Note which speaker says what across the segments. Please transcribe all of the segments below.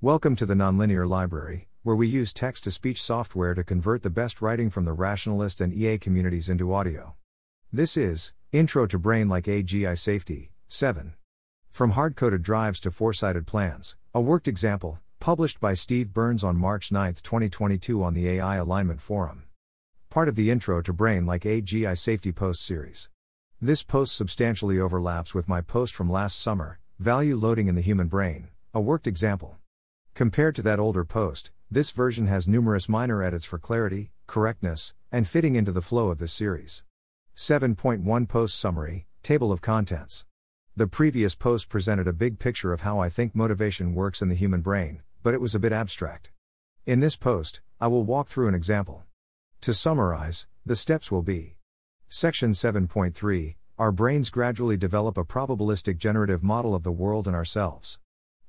Speaker 1: Welcome to the Nonlinear Library, where we use text to speech software to convert the best writing from the rationalist and EA communities into audio. This is Intro to Brain Like AGI Safety 7. From hard coded drives to foresighted plans, a worked example, published by Steve Byrnes on March 9, 2022, on the AI Alignment Forum. Part of the Intro to Brain Like AGI Safety post series. This post substantially overlaps with my post from last summer, Value Loading in the Human Brain, a worked example. Compared to that older post, this version has numerous minor edits for clarity, correctness, and fitting into the flow of this series. 7.1 Post Summary Table of Contents. The previous post presented a big picture of how I think motivation works in the human brain, but it was a bit abstract. In this post, I will walk through an example. To summarize, the steps will be Section 7.3 Our brains gradually develop a probabilistic generative model of the world and ourselves.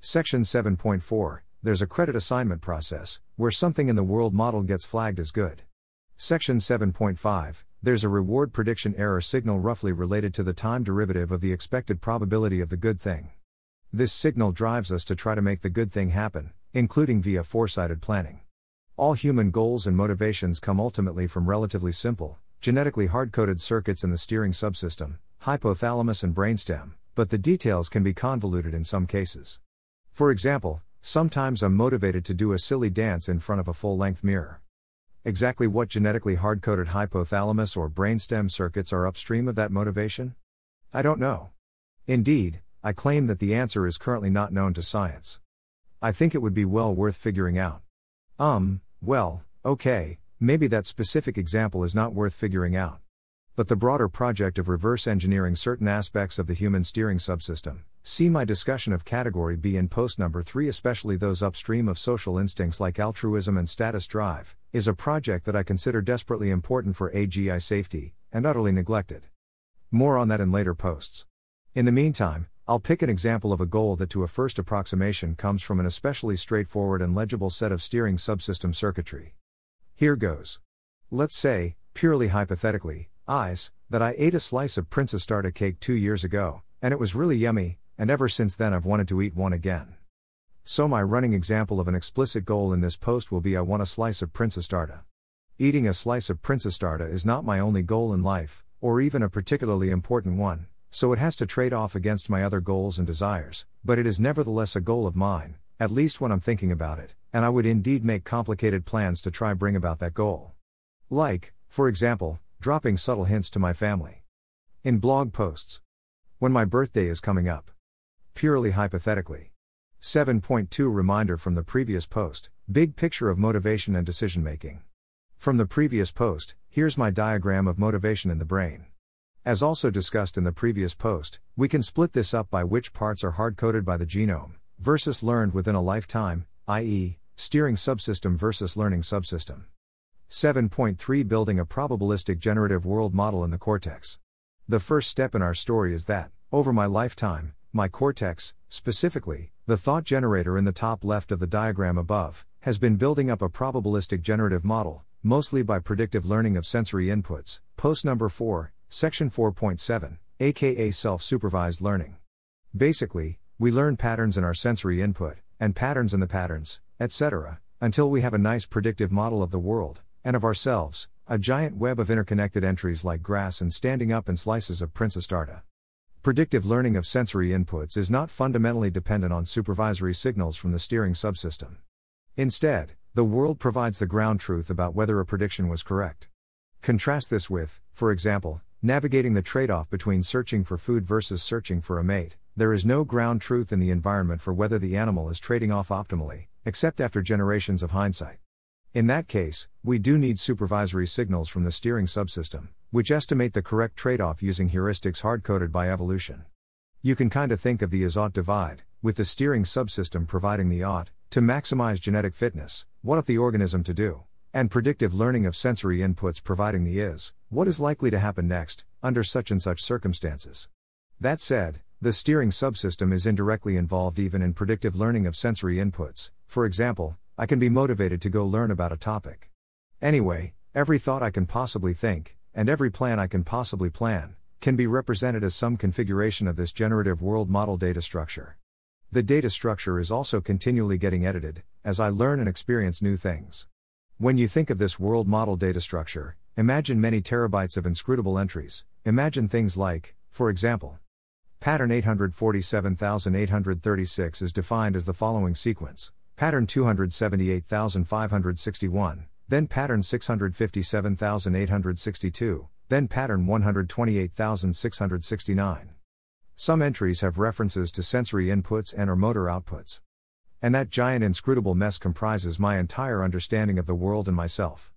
Speaker 1: Section 7.4 there's a credit assignment process, where something in the world model gets flagged as good. Section 7.5 There's a reward prediction error signal roughly related to the time derivative of the expected probability of the good thing. This signal drives us to try to make the good thing happen, including via foresighted planning. All human goals and motivations come ultimately from relatively simple, genetically hard coded circuits in the steering subsystem, hypothalamus and brainstem, but the details can be convoluted in some cases. For example, Sometimes I'm motivated to do a silly dance in front of a full length mirror. Exactly what genetically hard coded hypothalamus or brainstem circuits are upstream of that motivation? I don't know. Indeed, I claim that the answer is currently not known to science. I think it would be well worth figuring out. Um, well, okay, maybe that specific example is not worth figuring out. But the broader project of reverse engineering certain aspects of the human steering subsystem, See my discussion of category B in post number 3, especially those upstream of social instincts like altruism and status drive, is a project that I consider desperately important for AGI safety, and utterly neglected. More on that in later posts. In the meantime, I'll pick an example of a goal that to a first approximation comes from an especially straightforward and legible set of steering subsystem circuitry. Here goes. Let's say, purely hypothetically, eyes, that I ate a slice of prinsesstårta cake two years ago, and it was really yummy, and ever since then I've wanted to eat one again. So, my running example of an explicit goal in this post will be I want a slice of prinsesstårta. Eating a slice of prinsesstårta is not my only goal in life, or even a particularly important one, so it has to trade off against my other goals and desires, but it is nevertheless a goal of mine, at least when I'm thinking about it, and I would indeed make complicated plans to try bring about that goal. Like, for example, dropping subtle hints to my family. In blog posts. When my birthday is coming up purely hypothetically. 7.2 Reminder from the previous post Big picture of motivation and decision making. From the previous post, here's my diagram of motivation in the brain. As also discussed in the previous post, we can split this up by which parts are hard coded by the genome, versus learned within a lifetime, i.e., steering subsystem versus learning subsystem. 7.3 Building a probabilistic generative world model in the cortex. The first step in our story is that, over my lifetime, my cortex, specifically, the thought generator in the top left of the diagram above, has been building up a probabilistic generative model, mostly by predictive learning of sensory inputs. Post number 4, section 4.7, aka self supervised learning. Basically, we learn patterns in our sensory input, and patterns in the patterns, etc., until we have a nice predictive model of the world, and of ourselves, a giant web of interconnected entries like grass and standing up and slices of prinsesstårta. Predictive learning of sensory inputs is not fundamentally dependent on supervisory signals from the steering subsystem. Instead, the world provides the ground truth about whether a prediction was correct. Contrast this with, for example, navigating the trade off between searching for food versus searching for a mate. There is no ground truth in the environment for whether the animal is trading off optimally, except after generations of hindsight. In that case, we do need supervisory signals from the steering subsystem which estimate the correct trade off using heuristics hard coded by evolution. You can kinda think of the is ought divide, with the steering subsystem providing the ought, to maximize genetic fitness, what ought the organism to do, and predictive learning of sensory inputs providing the is, what is likely to happen next, under such and such circumstances. That said, the steering subsystem is indirectly involved even in predictive learning of sensory inputs, for example, I can be motivated to go learn about a topic. Anyway, every thought I can possibly think, and every plan I can possibly plan, can be represented as some configuration of this generative world model data structure. The data structure is also continually getting edited, as I learn and experience new things. When you think of this world model data structure, imagine many terabytes of inscrutable entries. Imagine things like, for example, pattern 847836 is defined as the following sequence pattern 278561, then pattern 657862, then pattern 128669. Some entries have references to sensory inputs and or motor outputs. And that giant inscrutable mess comprises my entire understanding of the world and myself.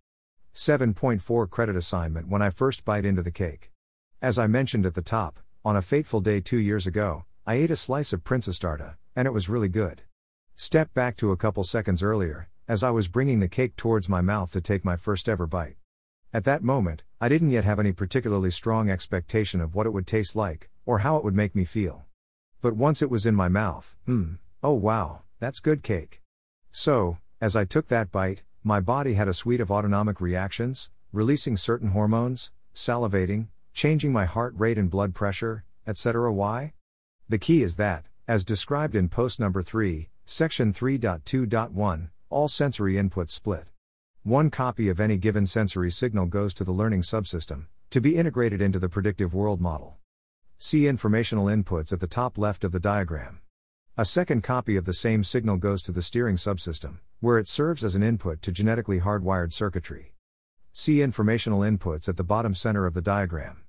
Speaker 1: 7.4 Credit assignment when I first bite into the cake. As I mentioned at the top, on a fateful day two years ago, I ate a slice of prinsesstårta, and it was really good. Step back to a couple seconds earlier, as I was bringing the cake towards my mouth to take my first ever bite. At that moment, I didn't yet have any particularly strong expectation of what it would taste like, or how it would make me feel. But once it was in my mouth, hmm, oh wow, that's good cake. So, as I took that bite, my body had a suite of autonomic reactions, releasing certain hormones, salivating, changing my heart rate and blood pressure, etc. Why? The key is that, as described in post number 3, section 3.2.1, all sensory inputs split. One copy of any given sensory signal goes to the learning subsystem, to be integrated into the predictive world model. See informational inputs at the top left of the diagram. A second copy of the same signal goes to the steering subsystem, where it serves as an input to genetically hardwired circuitry. See informational inputs at the bottom center of the diagram.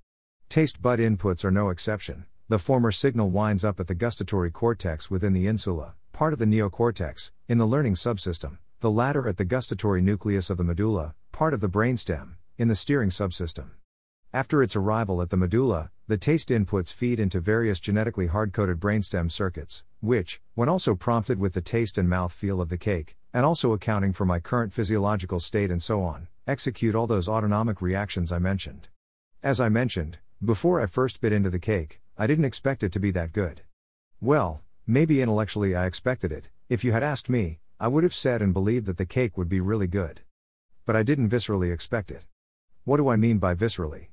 Speaker 1: Taste bud inputs are no exception. The former signal winds up at the gustatory cortex within the insula, part of the neocortex, in the learning subsystem, the latter at the gustatory nucleus of the medulla, part of the brainstem, in the steering subsystem. After its arrival at the medulla, the taste inputs feed into various genetically hard coded brainstem circuits, which, when also prompted with the taste and mouth feel of the cake, and also accounting for my current physiological state and so on, execute all those autonomic reactions I mentioned. As I mentioned, before I first bit into the cake, I didn't expect it to be that good. Well, maybe intellectually I expected it, if you had asked me, I would have said and believed that the cake would be really good. But I didn't viscerally expect it. What do I mean by viscerally?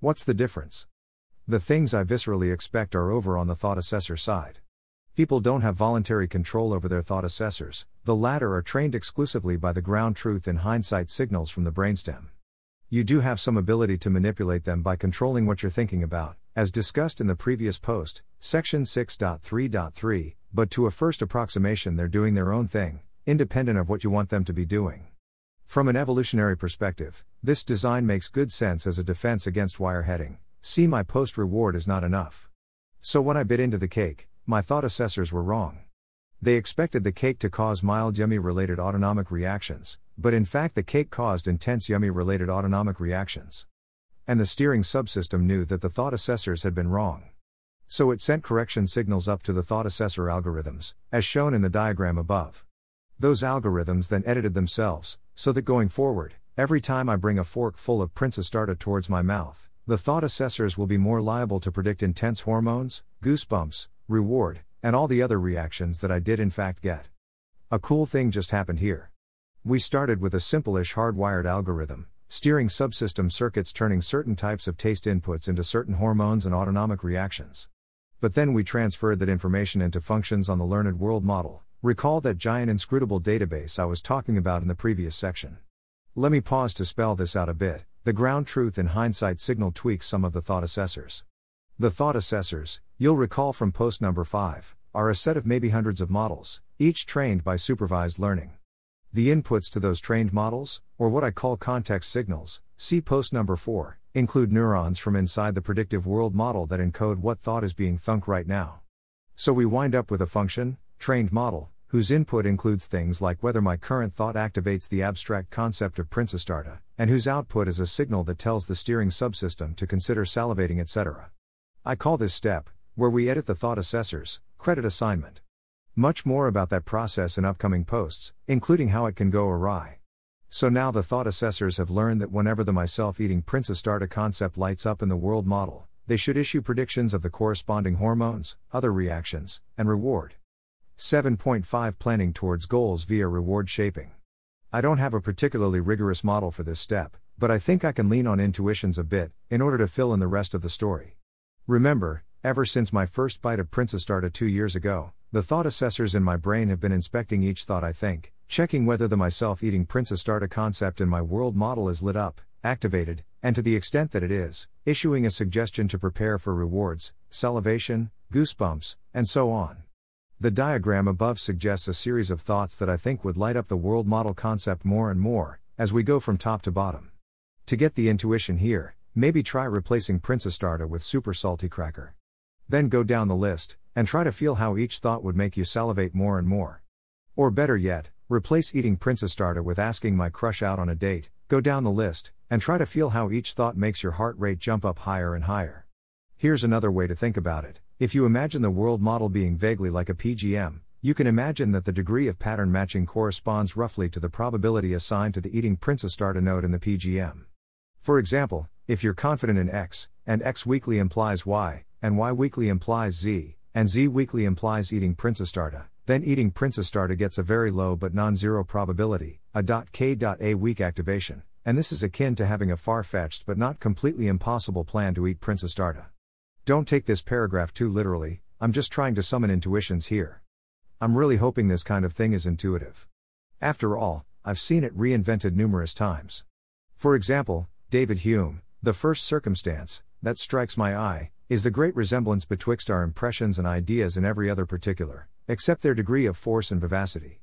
Speaker 1: What's the difference? The things I viscerally expect are over on the thought assessor side. People don't have voluntary control over their thought assessors, the latter are trained exclusively by the ground truth and hindsight signals from the brainstem. You do have some ability to manipulate them by controlling what you're thinking about, as discussed in the previous post, section 6.3.3, but to a first approximation, they're doing their own thing, independent of what you want them to be doing. From an evolutionary perspective, this design makes good sense as a defense against wireheading. See, my post reward is not enough. So when I bit into the cake, my thought assessors were wrong. They expected the cake to cause mild yummy related autonomic reactions, but in fact, the cake caused intense yummy related autonomic reactions. And the steering subsystem knew that the thought assessors had been wrong. So it sent correction signals up to the thought assessor algorithms, as shown in the diagram above. Those algorithms then edited themselves, so that going forward, every time I bring a fork full of prinsesstårta towards my mouth, the thought assessors will be more liable to predict intense hormones, goosebumps, reward, and all the other reactions that I did in fact get. A cool thing just happened here. We started with a simple-ish hardwired algorithm, steering subsystem circuits turning certain types of taste inputs into certain hormones and autonomic reactions. But then we transferred that information into functions on the learned world model. Recall that giant inscrutable database I was talking about in the previous section. Let me pause to spell this out a bit. The ground truth in hindsight signal tweaks some of the thought assessors. The thought assessors, you'll recall from post number 5, are a set of maybe hundreds of models, each trained by supervised learning. The inputs to those trained models, or what I call context signals, see post number 4, include neurons from inside the predictive world model that encode what thought is being thunk right now. So we wind up with a function, trained model, whose input includes things like whether my current thought activates the abstract concept of prinsesstårta, and whose output is a signal that tells the steering subsystem to consider salivating, etc. I call this step, where we edit the thought assessors, credit assignment. Much more about that process in upcoming posts, including how it can go awry. So now the thought assessors have learned that whenever the myself eating prinsesstårta concept lights up in the world model, they should issue predictions of the corresponding hormones, other reactions, and reward. 7.5 Planning towards goals via reward shaping. I don't have a particularly rigorous model for this step, but I think I can lean on intuitions a bit, in order to fill in the rest of the story. Remember, ever since my first bite of prinsesstårta two years ago, the thought assessors in my brain have been inspecting each thought I think, checking whether the myself eating prinsesstårta concept in my world model is lit up, activated, and to the extent that it is, issuing a suggestion to prepare for rewards, salivation, goosebumps, and so on. The diagram above suggests a series of thoughts that I think would light up the world model concept more and more, as we go from top to bottom. To get the intuition here, maybe try replacing prinsesstårta with Super Salty Cracker. Then go down the list, and try to feel how each thought would make you salivate more and more. Or better yet, replace eating prinsesstårta with asking my crush out on a date, go down the list, and try to feel how each thought makes your heart rate jump up higher and higher. Here's another way to think about it if you imagine the world model being vaguely like a PGM, you can imagine that the degree of pattern matching corresponds roughly to the probability assigned to the eating prinsesstårta node in the PGM. For example, if you're confident in X, and X weakly implies Y, and Y weakly implies Z, and Z weakly implies eating prinsesstårta, then eating prinsesstårta gets a very low but non zero probability, a .k.a weak activation, and this is akin to having a far fetched but not completely impossible plan to eat prinsesstårta. Don't take this paragraph too literally, I'm just trying to summon intuitions here. I'm really hoping this kind of thing is intuitive. After all, I've seen it reinvented numerous times. For example, David Hume, the first circumstance, that strikes my eye, is the great resemblance betwixt our impressions and ideas in every other particular, except their degree of force and vivacity.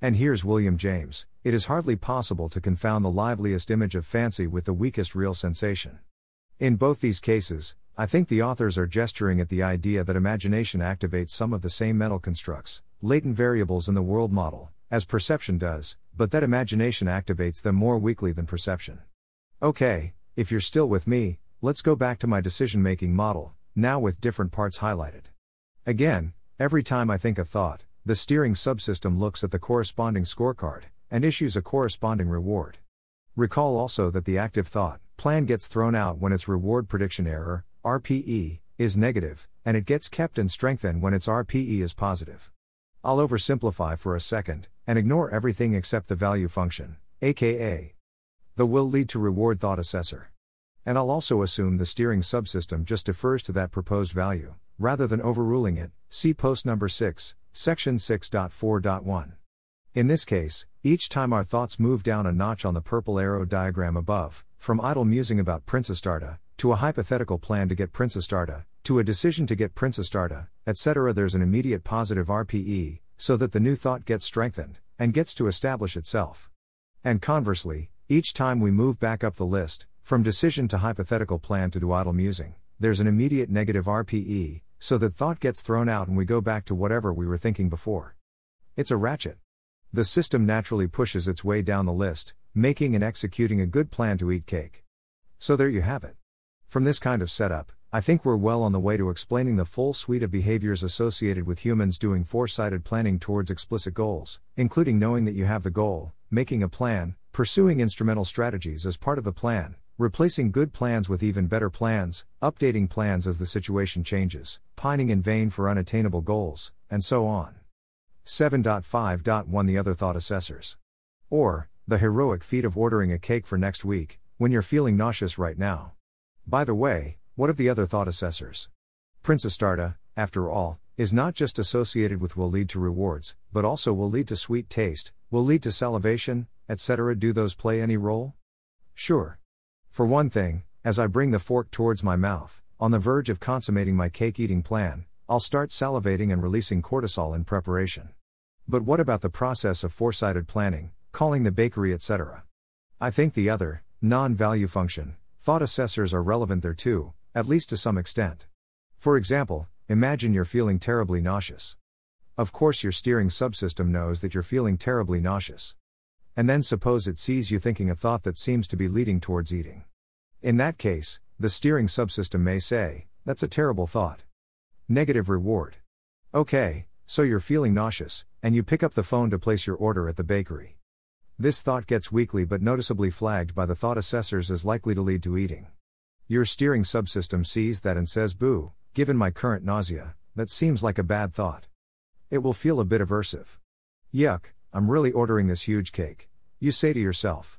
Speaker 1: And here's William James it is hardly possible to confound the liveliest image of fancy with the weakest real sensation. In both these cases, I think the authors are gesturing at the idea that imagination activates some of the same mental constructs, latent variables in the world model, as perception does, but that imagination activates them more weakly than perception. Okay, if you're still with me, let's go back to my decision making model, now with different parts highlighted. Again, every time I think a thought, the steering subsystem looks at the corresponding scorecard and issues a corresponding reward. Recall also that the active thought plan gets thrown out when its reward prediction error, RPE, is negative, and it gets kept and strengthened when its RPE is positive. I'll oversimplify for a second, and ignore everything except the value function, aka the will lead to reward thought assessor. And I'll also assume the steering subsystem just defers to that proposed value, rather than overruling it. See post number 6, section 6.4.1. In this case, each time our thoughts move down a notch on the purple arrow diagram above, from idle musing about prinsesstårta, to a hypothetical plan to get prinsesstårta, to a decision to get prinsesstårta, etc., there's an immediate positive RPE, so that the new thought gets strengthened, and gets to establish itself. And conversely, each time we move back up the list, from decision to hypothetical plan to idle musing, there's an immediate negative RPE, so that thought gets thrown out and we go back to whatever we were thinking before. It's a ratchet. The system naturally pushes its way down the list, making and executing a good plan to eat cake. So there you have it. From this kind of setup, I think we're well on the way to explaining the full suite of behaviors associated with humans doing foresighted planning towards explicit goals, including knowing that you have the goal, making a plan, pursuing instrumental strategies as part of the plan, replacing good plans with even better plans, updating plans as the situation changes, pining in vain for unattainable goals, and so on. 7.5.1 The Other Thought Assessors. Or, the heroic feat of ordering a cake for next week, when you're feeling nauseous right now. By the way, what of the other thought assessors? prinsesstårta, after all, is not just associated with will lead to rewards, but also will lead to sweet taste, will lead to salivation, etc. Do those play any role? Sure. For one thing, as I bring the fork towards my mouth, on the verge of consummating my cake eating plan, I'll start salivating and releasing cortisol in preparation. But what about the process of foresighted planning, calling the bakery, etc.? I think the other, non value function, Thought assessors are relevant there too, at least to some extent. For example, imagine you're feeling terribly nauseous. Of course, your steering subsystem knows that you're feeling terribly nauseous. And then suppose it sees you thinking a thought that seems to be leading towards eating. In that case, the steering subsystem may say, That's a terrible thought. Negative reward. Okay, so you're feeling nauseous, and you pick up the phone to place your order at the bakery. This thought gets weakly but noticeably flagged by the thought assessors as likely to lead to eating. Your steering subsystem sees that and says, Boo, given my current nausea, that seems like a bad thought. It will feel a bit aversive. Yuck, I'm really ordering this huge cake. You say to yourself.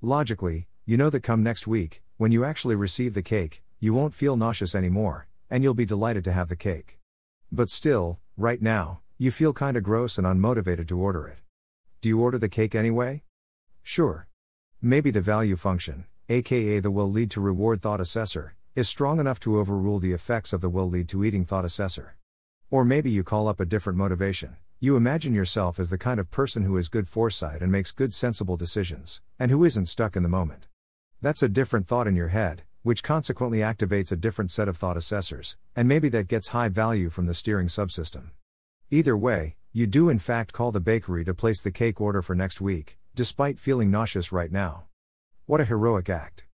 Speaker 1: Logically, you know that come next week, when you actually receive the cake, you won't feel nauseous anymore, and you'll be delighted to have the cake. But still, right now, You feel kinda gross and unmotivated to order it. Do you order the cake anyway? Sure. Maybe the value function, aka the will lead to reward thought assessor, is strong enough to overrule the effects of the will lead to eating thought assessor. Or maybe you call up a different motivation. You imagine yourself as the kind of person who has good foresight and makes good sensible decisions, and who isn't stuck in the moment. That's a different thought in your head, which consequently activates a different set of thought assessors, and maybe that gets high value from the steering subsystem. Either way, you do in fact call the bakery to place the cake order for next week, despite feeling nauseous right now. What a heroic act.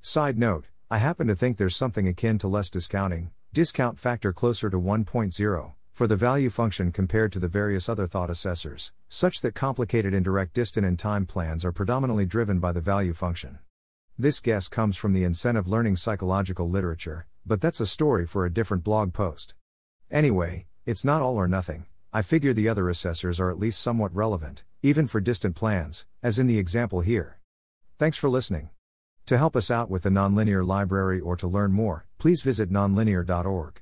Speaker 1: Side note, I happen to think there's something akin to less discounting, discount factor closer to 1.0, for the value function compared to the various other thought assessors, such that complicated indirect distance and time plans are predominantly driven by the value function. This guess comes from the incentive learning psychological literature, but that's a story for a different blog post. Anyway, it's not all or nothing. I figure the other assessors are at least somewhat relevant, even for distant plans, as in the example here. Thanks for listening. To help us out with the Nonlinear Library or to learn more, please visit nonlinear.org.